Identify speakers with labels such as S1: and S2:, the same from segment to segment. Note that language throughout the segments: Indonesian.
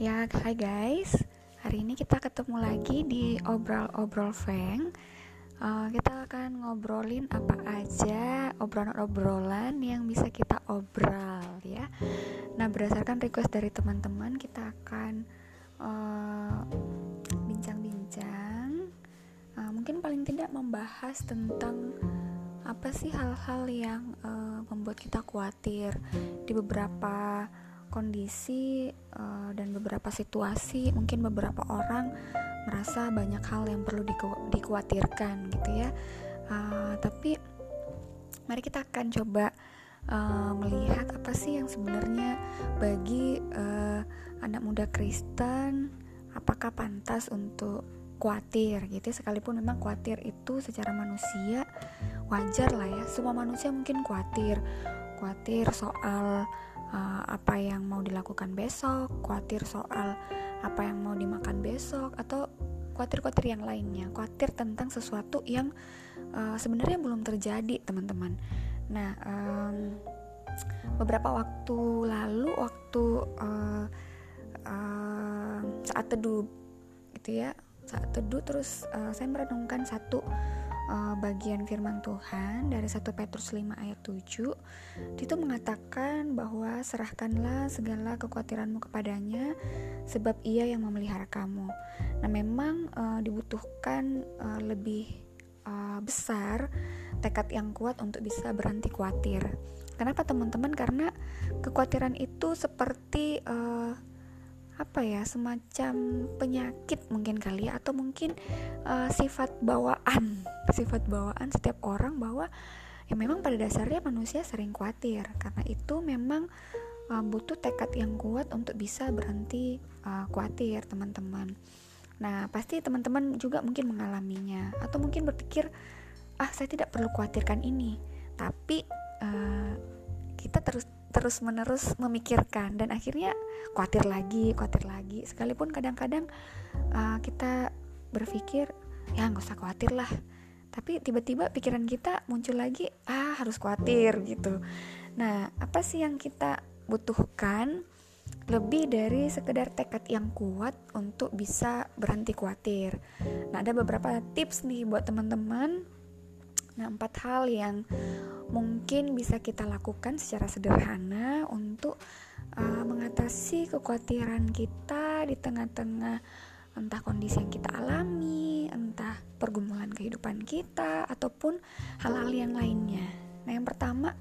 S1: Ya, hai guys. Hari ini kita ketemu lagi di obrol-obrol Feng. Uh, kita akan ngobrolin apa aja obrolan-obrolan yang bisa kita obrol ya. Nah, berdasarkan request dari teman-teman, kita akan uh, bincang-bincang. Uh, uh, mungkin paling tidak membahas tentang apa sih hal-hal yang uh, membuat kita khawatir di beberapa kondisi uh, dan beberapa situasi mungkin beberapa orang merasa banyak hal yang perlu diku dikhawatirkan gitu ya uh, tapi mari kita akan coba uh, melihat apa sih yang sebenarnya bagi uh, anak muda Kristen apakah pantas untuk khawatir gitu ya. sekalipun memang khawatir itu secara manusia wajar lah ya semua manusia mungkin khawatir khawatir soal uh, apa yang mau dilakukan besok, khawatir soal apa yang mau dimakan besok, atau khawatir-khawatir yang lainnya, khawatir tentang sesuatu yang uh, sebenarnya belum terjadi, teman-teman. Nah, um, beberapa waktu lalu, waktu uh, uh, saat teduh, gitu ya, saat teduh, terus uh, saya merenungkan satu uh, bagian firman Tuhan dari 1 Petrus 5 ayat 7 itu mengatakan bahwa serahkanlah segala kekhawatiranmu kepadanya sebab ia yang memelihara kamu. Nah, memang uh, dibutuhkan uh, lebih uh, besar tekad yang kuat untuk bisa berhenti khawatir. Kenapa teman-teman? Karena kekhawatiran itu seperti uh, apa ya semacam penyakit mungkin kali ya atau mungkin uh, sifat bawaan. Sifat bawaan setiap orang bahwa ya memang pada dasarnya manusia sering khawatir. Karena itu memang uh, butuh tekad yang kuat untuk bisa berhenti uh, khawatir teman-teman. Nah pasti teman-teman juga mungkin mengalaminya atau mungkin berpikir ah saya tidak perlu khawatirkan ini. Tapi uh, kita terus terus menerus memikirkan dan akhirnya khawatir lagi khawatir lagi. Sekalipun kadang-kadang uh, kita berpikir ya nggak usah khawatir lah. Tapi tiba-tiba pikiran kita muncul lagi ah harus khawatir gitu. Nah apa sih yang kita butuhkan lebih dari sekedar tekad yang kuat untuk bisa berhenti khawatir? Nah ada beberapa tips nih buat teman-teman. Nah empat hal yang mungkin bisa kita lakukan secara sederhana untuk uh, mengatasi kekhawatiran kita di tengah-tengah entah kondisi yang kita alami, entah pergumulan kehidupan kita ataupun hal-hal yang lainnya. Nah, yang pertama,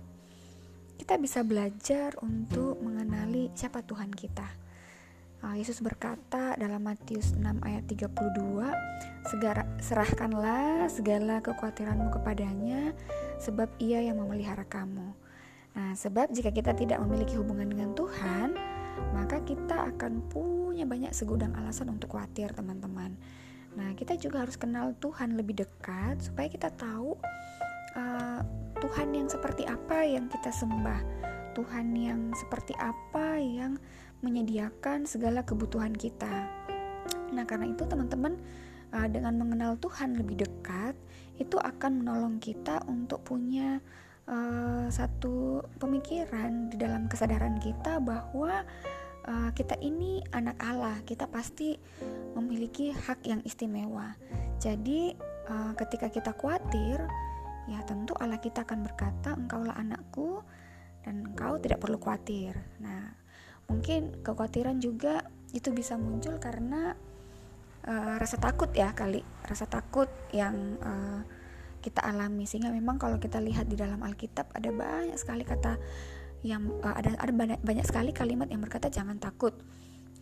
S1: kita bisa belajar untuk mengenali siapa Tuhan kita. Uh, Yesus berkata dalam Matius 6 ayat 32, segala, serahkanlah segala kekhawatiranmu kepadanya, sebab ia yang memelihara kamu. Nah, sebab jika kita tidak memiliki hubungan dengan Tuhan, maka kita akan punya banyak segudang alasan untuk khawatir, teman-teman. Nah, kita juga harus kenal Tuhan lebih dekat supaya kita tahu uh, Tuhan yang seperti apa yang kita sembah, Tuhan yang seperti apa yang menyediakan segala kebutuhan kita. Nah, karena itu teman-teman uh, dengan mengenal Tuhan lebih dekat itu akan menolong kita untuk punya uh, satu pemikiran di dalam kesadaran kita bahwa uh, kita ini anak Allah, kita pasti memiliki hak yang istimewa. Jadi uh, ketika kita khawatir, ya tentu Allah kita akan berkata, "Engkaulah anakku dan engkau tidak perlu khawatir." Nah, mungkin kekhawatiran juga itu bisa muncul karena uh, rasa takut ya kali. Rasa takut yang uh, kita alami. Sehingga memang kalau kita lihat di dalam Alkitab ada banyak sekali kata yang uh, ada ada banyak, banyak sekali kalimat yang berkata jangan takut.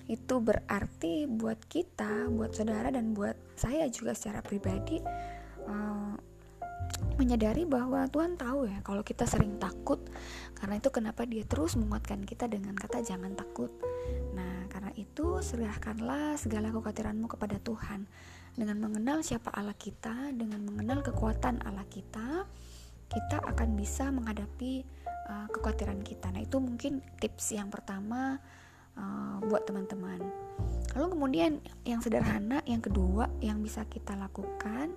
S1: Itu berarti buat kita buat saudara dan buat saya juga secara pribadi uh, menyadari bahwa Tuhan tahu ya kalau kita sering takut. Karena itu kenapa dia terus menguatkan kita dengan kata jangan takut. Nah karena itu serahkanlah segala kekhawatiranmu kepada Tuhan. Dengan mengenal siapa Allah kita dengan mengenal kekuatan Allah kita kita akan bisa menghadapi uh, kekhawatiran kita. Nah itu mungkin tips yang pertama uh, buat teman-teman. Lalu kemudian yang sederhana yang kedua yang bisa kita lakukan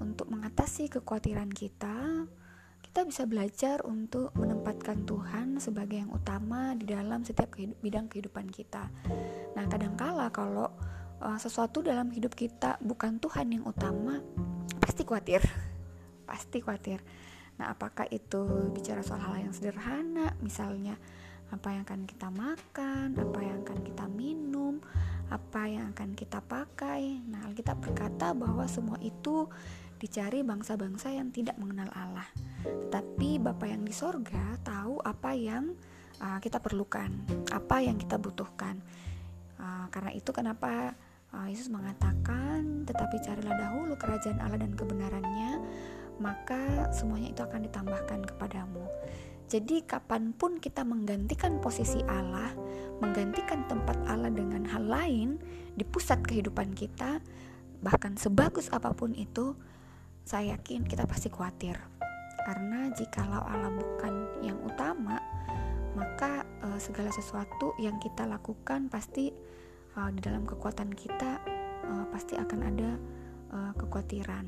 S1: untuk mengatasi kekhawatiran kita, kita bisa belajar untuk menempatkan Tuhan sebagai yang utama di dalam setiap bidang kehidupan kita. Nah, kadangkala kalau uh, sesuatu dalam hidup kita bukan Tuhan yang utama, pasti khawatir. Pasti khawatir. Nah, apakah itu bicara soal hal yang sederhana, misalnya apa yang akan kita makan, apa yang akan kita minum, apa yang akan kita pakai. Nah, kita berkata bahwa semua itu dicari bangsa-bangsa yang tidak mengenal Allah. Tetapi Bapa yang di sorga tahu apa yang uh, kita perlukan, apa yang kita butuhkan. Uh, karena itu kenapa uh, Yesus mengatakan, tetapi carilah dahulu kerajaan Allah dan kebenarannya, maka semuanya itu akan ditambahkan kepadamu. Jadi kapan pun kita menggantikan posisi Allah, menggantikan tempat Allah dengan hal lain di pusat kehidupan kita, bahkan sebagus apa pun itu, saya yakin kita pasti khawatir. Karena jikalau Allah bukan yang utama, maka uh, segala sesuatu yang kita lakukan pasti uh, di dalam kekuatan kita uh, pasti akan ada uh, kekhawatiran.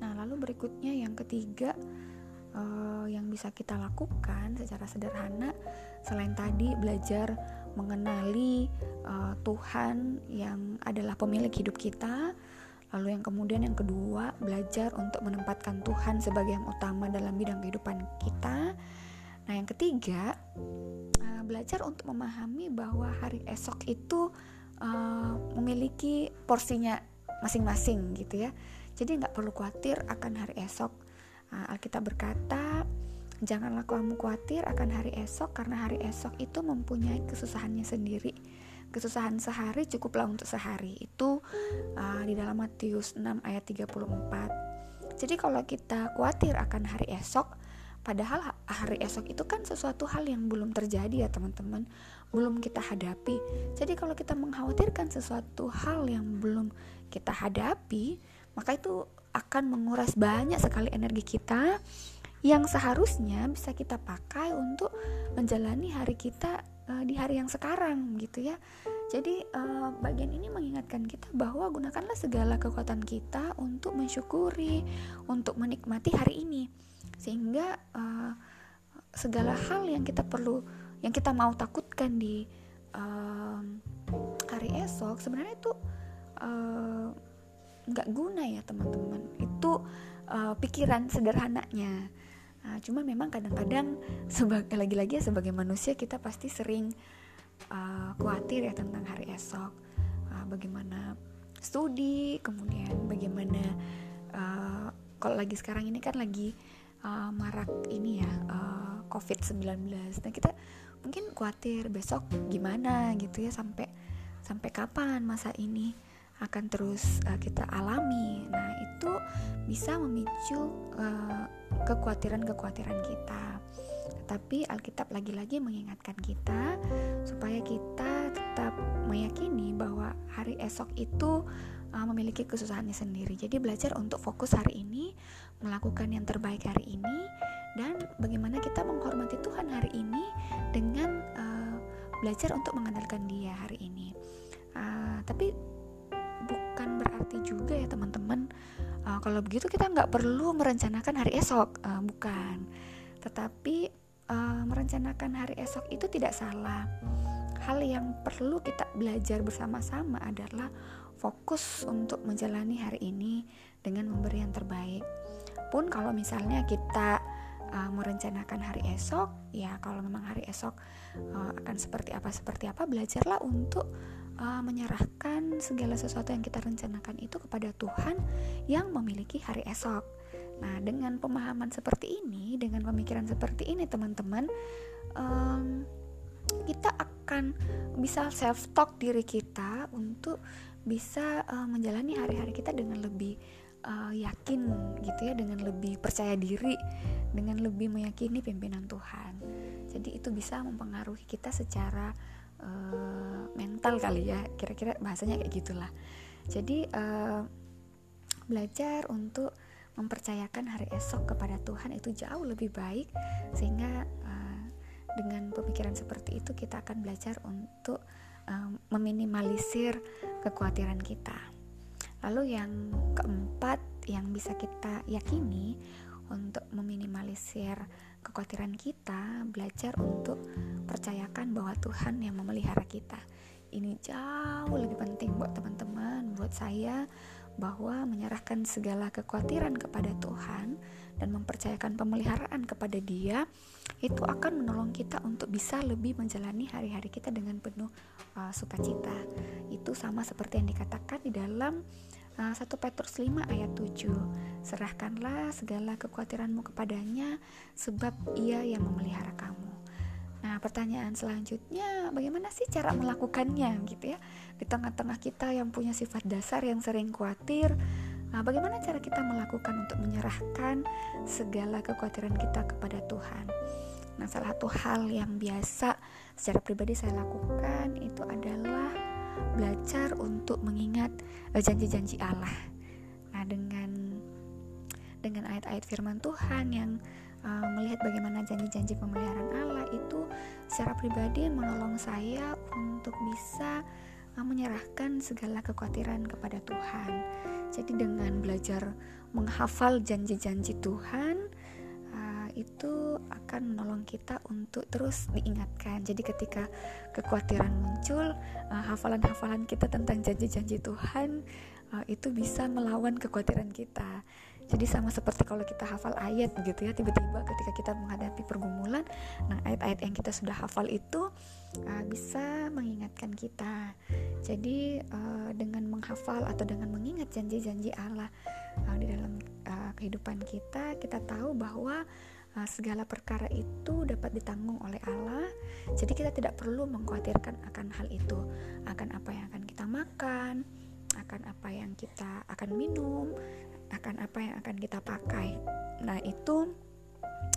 S1: Nah, lalu berikutnya yang ketiga uh, yang bisa kita lakukan secara sederhana selain tadi belajar mengenali uh, Tuhan yang adalah pemilik hidup kita lalu yang kemudian yang kedua belajar untuk menempatkan Tuhan sebagai yang utama dalam bidang kehidupan kita. Nah yang ketiga uh, belajar untuk memahami bahwa hari esok itu uh, memiliki porsinya masing-masing gitu ya. Jadi nggak perlu khawatir akan hari esok. Nah, Alkitab berkata, Janganlah kamu khawatir akan hari esok karena hari esok itu mempunyai kesusahannya sendiri. Kesusahan sehari cukuplah untuk sehari. Itu uh, di dalam Matius 6 ayat 34. Jadi kalau kita khawatir akan hari esok, padahal hari esok itu kan sesuatu hal yang belum terjadi ya teman-teman, belum kita hadapi. Jadi kalau kita mengkhawatirkan sesuatu hal yang belum kita hadapi, maka itu akan menguras banyak sekali energi kita yang seharusnya bisa kita pakai untuk menjalani hari kita uh, di hari yang sekarang gitu ya. Jadi uh, bagian ini mengingatkan kita bahwa gunakanlah segala kekuatan kita untuk mensyukuri, untuk menikmati hari ini. Sehingga uh, segala hal yang kita perlu yang kita mau takutkan di uh, hari esok sebenarnya itu uh, nggak guna ya teman-teman itu uh, pikiran sederhananya uh, cuma memang kadang-kadang sebagai lagi-lagi ya sebagai manusia kita pasti sering uh, khawatir ya tentang hari esok. Uh, bagaimana studi kemudian bagaimana uh, kalau lagi sekarang ini kan lagi uh, marak ini ya uh, covid-19 nah kita mungkin khawatir besok gimana gitu ya sampai sampai kapan masa ini akan terus uh, kita alami. Nah, itu bisa memicu uh, kekhawatiran-kekhawatiran kita. Tetapi Alkitab lagi-lagi mengingatkan kita supaya kita tetap meyakini bahwa hari esok itu uh, memiliki kesusahannya sendiri. Jadi belajar untuk fokus hari ini, melakukan yang terbaik hari ini dan bagaimana kita menghormati Tuhan hari ini dengan uh, belajar untuk mengandalkan Dia hari ini. Uh, tapi bukan berarti juga ya teman-teman. Uh, kalau begitu kita nggak perlu merencanakan hari esok. Uh, bukan. Tetapi uh, merencanakan hari esok itu tidak salah. Hal yang perlu kita belajar bersama-sama adalah fokus untuk menjalani hari ini dengan memberi yang terbaik. Pun kalau misalnya kita uh, merencanakan hari esok ya kalau memang hari esok uh, akan seperti apa seperti apa belajarlah untuk uh, menyerahkan segala sesuatu yang kita rencanakan itu kepada Tuhan yang memiliki hari esok. Nah, dengan pemahaman seperti ini, dengan pemikiran seperti ini, teman-teman, um, kita akan bisa self talk diri kita untuk bisa uh, menjalani hari-hari kita dengan lebih uh, yakin, gitu ya, dengan lebih percaya diri, dengan lebih meyakini pimpinan Tuhan. Jadi itu bisa mempengaruhi kita secara uh, mental kali ya kira-kira bahasanya kayak gitulah. Jadi uh, belajar untuk mempercayakan hari esok kepada Tuhan itu jauh lebih baik sehingga uh, dengan pemikiran seperti itu kita akan belajar untuk uh, meminimalisir kekhawatiran kita. Lalu yang keempat yang bisa kita yakini untuk meminimalisir kekhawatiran kita, belajar untuk percayakan bahwa Tuhan yang memelihara kita. Ini jauh lebih penting buat teman-teman, buat saya bahwa menyerahkan segala kekhawatiran kepada Tuhan dan mempercayakan pemeliharaan kepada Dia itu akan menolong kita untuk bisa lebih menjalani hari-hari kita dengan penuh uh, sukacita. Itu sama seperti yang dikatakan di dalam uh, 1 Petrus 5 ayat 7. Serahkanlah segala kekhawatiranmu kepadanya sebab Ia yang memelihara kamu. Nah, pertanyaan selanjutnya, bagaimana sih cara melakukannya gitu ya? Di tengah-tengah kita yang punya sifat dasar yang sering khawatir, nah, bagaimana cara kita melakukan untuk menyerahkan segala kekhawatiran kita kepada Tuhan? Nah, salah satu hal yang biasa secara pribadi saya lakukan itu adalah belajar untuk mengingat eh, janji-janji Allah. Nah, dengan dengan ayat-ayat firman Tuhan yang uh, melihat bagaimana janji-janji pemeliharaan Allah itu secara pribadi menolong saya untuk bisa uh, menyerahkan segala kekhawatiran kepada Tuhan. Jadi dengan belajar menghafal janji-janji Tuhan uh, itu akan menolong kita untuk terus diingatkan. Jadi ketika kekhawatiran muncul, hafalan-hafalan kita tentang janji-janji Tuhan itu bisa melawan kekhawatiran kita jadi sama seperti kalau kita hafal ayat gitu ya tiba-tiba ketika kita menghadapi pergumulan nah ayat-ayat yang kita sudah hafal itu uh, bisa mengingatkan kita. Jadi uh, dengan menghafal atau dengan mengingat janji-janji Allah uh, di dalam uh, kehidupan kita kita tahu bahwa uh, segala perkara itu dapat ditanggung oleh Allah. Jadi kita tidak perlu mengkhawatirkan akan hal itu akan apa yang akan kita makan akan apa yang kita akan minum akan apa yang akan kita pakai. Nah, itu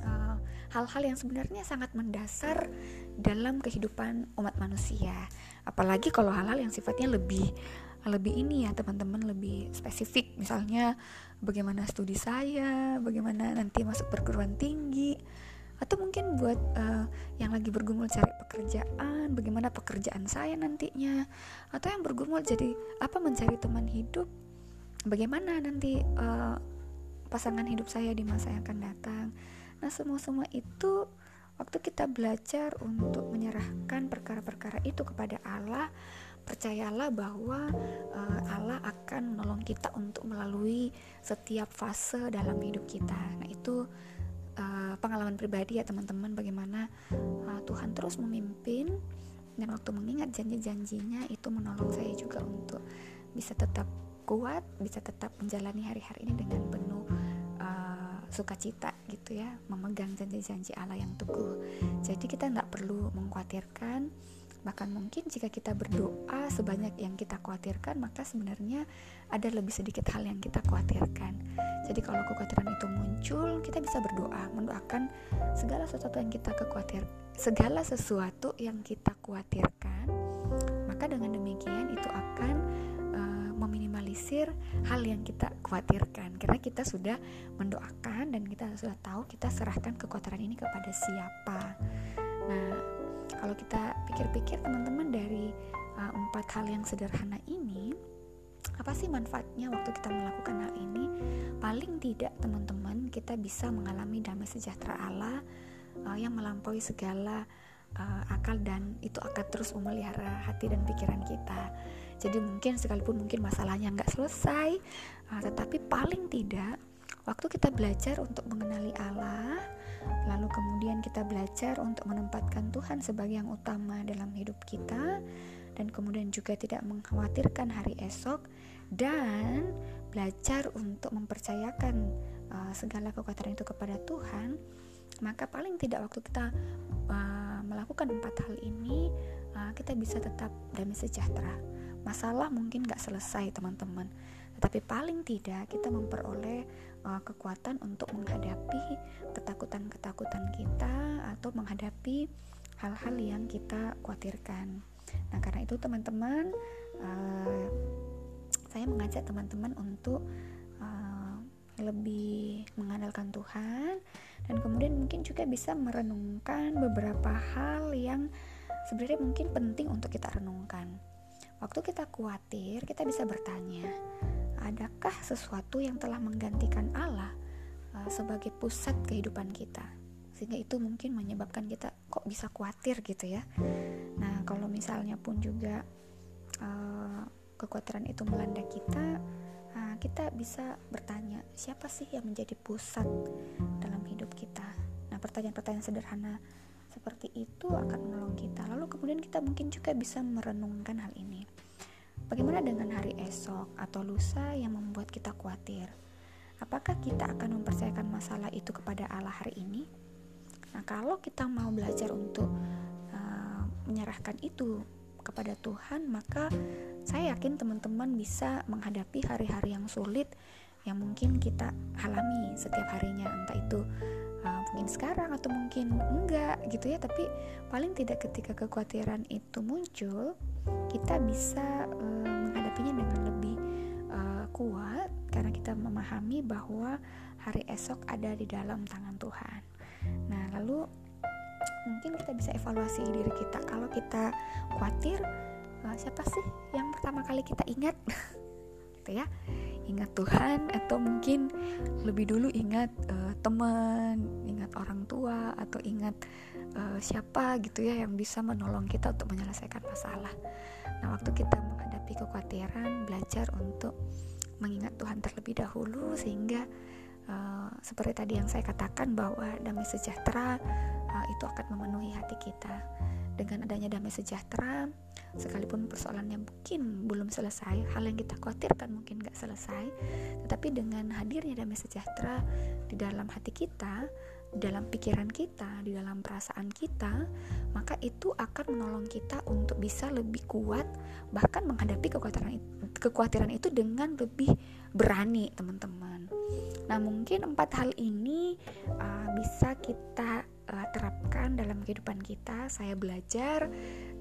S1: uh, hal-hal uh, yang sebenarnya sangat mendasar dalam kehidupan umat manusia. Apalagi kalau hal-hal yang sifatnya lebih lebih ini ya teman-teman lebih spesifik misalnya bagaimana studi saya, bagaimana nanti masuk perguruan tinggi atau mungkin buat uh, yang lagi bergumul cari pekerjaan, bagaimana pekerjaan saya nantinya atau yang bergumul jadi apa mencari teman hidup bagaimana nanti uh, pasangan hidup saya di masa yang akan datang. Nah, semua-semua itu waktu kita belajar untuk menyerahkan perkara-perkara itu kepada Allah, percayalah bahwa uh, Allah akan menolong kita untuk melalui setiap fase dalam hidup kita. Nah, itu uh, pengalaman pribadi ya teman-teman bagaimana uh, Tuhan terus memimpin dan waktu mengingat janji-janjinya itu menolong saya juga untuk bisa tetap kuat bisa tetap menjalani hari-hari ini dengan penuh uh, sukacita gitu ya memegang janji-janji Allah yang teguh. Jadi kita tidak perlu mengkhawatirkan bahkan mungkin jika kita berdoa sebanyak yang kita khawatirkan maka sebenarnya ada lebih sedikit hal yang kita khawatirkan. Jadi kalau kekhawatiran itu muncul kita bisa berdoa mendoakan segala sesuatu yang kita kekhawatir segala sesuatu yang kita khawatirkan hal yang kita khawatirkan karena kita sudah mendoakan dan kita sudah tahu kita serahkan kekhawatiran ini kepada siapa. Nah, kalau kita pikir-pikir teman-teman dari uh, empat hal yang sederhana ini, apa sih manfaatnya waktu kita melakukan hal ini? Paling tidak teman-teman kita bisa mengalami damai sejahtera Allah uh, yang melampaui segala uh, akal dan itu akan terus memelihara hati dan pikiran kita jadi mungkin sekalipun mungkin masalahnya nggak selesai uh, tetapi paling tidak waktu kita belajar untuk mengenali Allah lalu kemudian kita belajar untuk menempatkan Tuhan sebagai yang utama dalam hidup kita dan kemudian juga tidak mengkhawatirkan hari esok dan belajar untuk mempercayakan uh, segala kekuatan itu kepada Tuhan maka paling tidak waktu kita uh, melakukan empat hal ini uh, kita bisa tetap damai sejahtera masalah mungkin gak selesai teman-teman. Tetapi paling tidak kita memperoleh uh, kekuatan untuk menghadapi ketakutan-ketakutan kita atau menghadapi hal-hal yang kita khawatirkan. Nah karena itu teman-teman uh, saya mengajak teman-teman untuk uh, lebih mengandalkan Tuhan dan kemudian mungkin juga bisa merenungkan beberapa hal yang sebenarnya mungkin penting untuk kita renungkan Waktu kita khawatir, kita bisa bertanya, adakah sesuatu yang telah menggantikan Allah uh, sebagai pusat kehidupan kita? Sehingga itu mungkin menyebabkan kita kok bisa khawatir gitu ya. Nah kalau misalnya pun juga uh, kekhawatiran itu melanda kita uh, kita bisa bertanya siapa sih yang menjadi pusat dalam hidup kita? Nah pertanyaan-pertanyaan sederhana seperti itu akan menolong kita. Lalu kemudian kita mungkin juga bisa merenungkan hal ini bagaimana dengan hari esok atau lusa yang membuat kita khawatir? Apakah kita akan mempercayakan masalah itu kepada Allah hari ini? Nah, kalau kita mau belajar untuk uh, menyerahkan itu kepada Tuhan, maka saya yakin teman-teman bisa menghadapi hari-hari yang sulit yang mungkin kita alami setiap harinya, entah itu uh, mungkin sekarang atau mungkin enggak gitu ya, tapi paling tidak ketika kekhawatiran itu muncul, kita bisa uh, menghadapinya dengan lebih uh, kuat karena kita memahami bahwa hari esok ada di dalam tangan Tuhan. Nah, lalu mungkin kita bisa evaluasi diri kita. Kalau kita khawatir, siapa sih yang pertama kali kita ingat? gitu ya. Ingat Tuhan atau mungkin lebih dulu ingat uh, teman, ingat orang tua atau ingat uh, siapa gitu ya yang bisa menolong kita untuk menyelesaikan masalah. Nah, waktu kita menghadapi kekhawatiran, belajar untuk mengingat Tuhan terlebih dahulu sehingga uh, seperti tadi yang saya katakan bahwa damai sejahtera uh, itu akan memenuhi hati kita dengan adanya damai sejahtera sekalipun persoalannya mungkin belum selesai hal yang kita khawatirkan mungkin gak selesai tetapi dengan hadirnya damai sejahtera di dalam hati kita di dalam pikiran kita di dalam perasaan kita maka itu akan menolong kita untuk bisa lebih kuat bahkan menghadapi kekhawatiran kekhawatiran itu dengan lebih berani teman-teman. Nah mungkin empat hal ini uh, bisa kita uh, terapkan dalam kehidupan kita. Saya belajar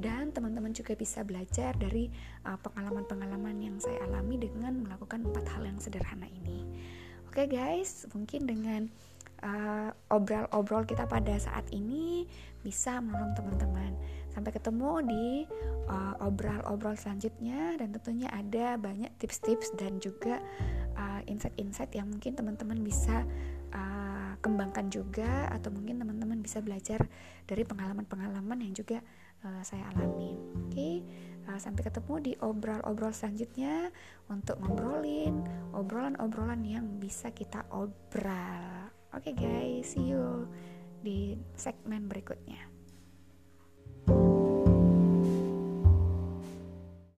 S1: dan teman-teman juga bisa belajar dari uh, pengalaman-pengalaman yang saya alami dengan melakukan empat hal yang sederhana ini. Oke okay guys, mungkin dengan obrol-obrol uh, kita pada saat ini bisa menolong teman-teman. Sampai ketemu di obrol-obrol uh, selanjutnya dan tentunya ada banyak tips-tips dan juga insight-insight uh, yang mungkin teman-teman bisa uh, kembangkan juga atau mungkin teman-teman bisa belajar dari pengalaman-pengalaman yang juga uh, saya alami. Oke, okay? uh, sampai ketemu di obrol-obrol selanjutnya untuk ngobrolin obrolan-obrolan yang bisa kita obral. Oke okay guys, see you di segmen berikutnya.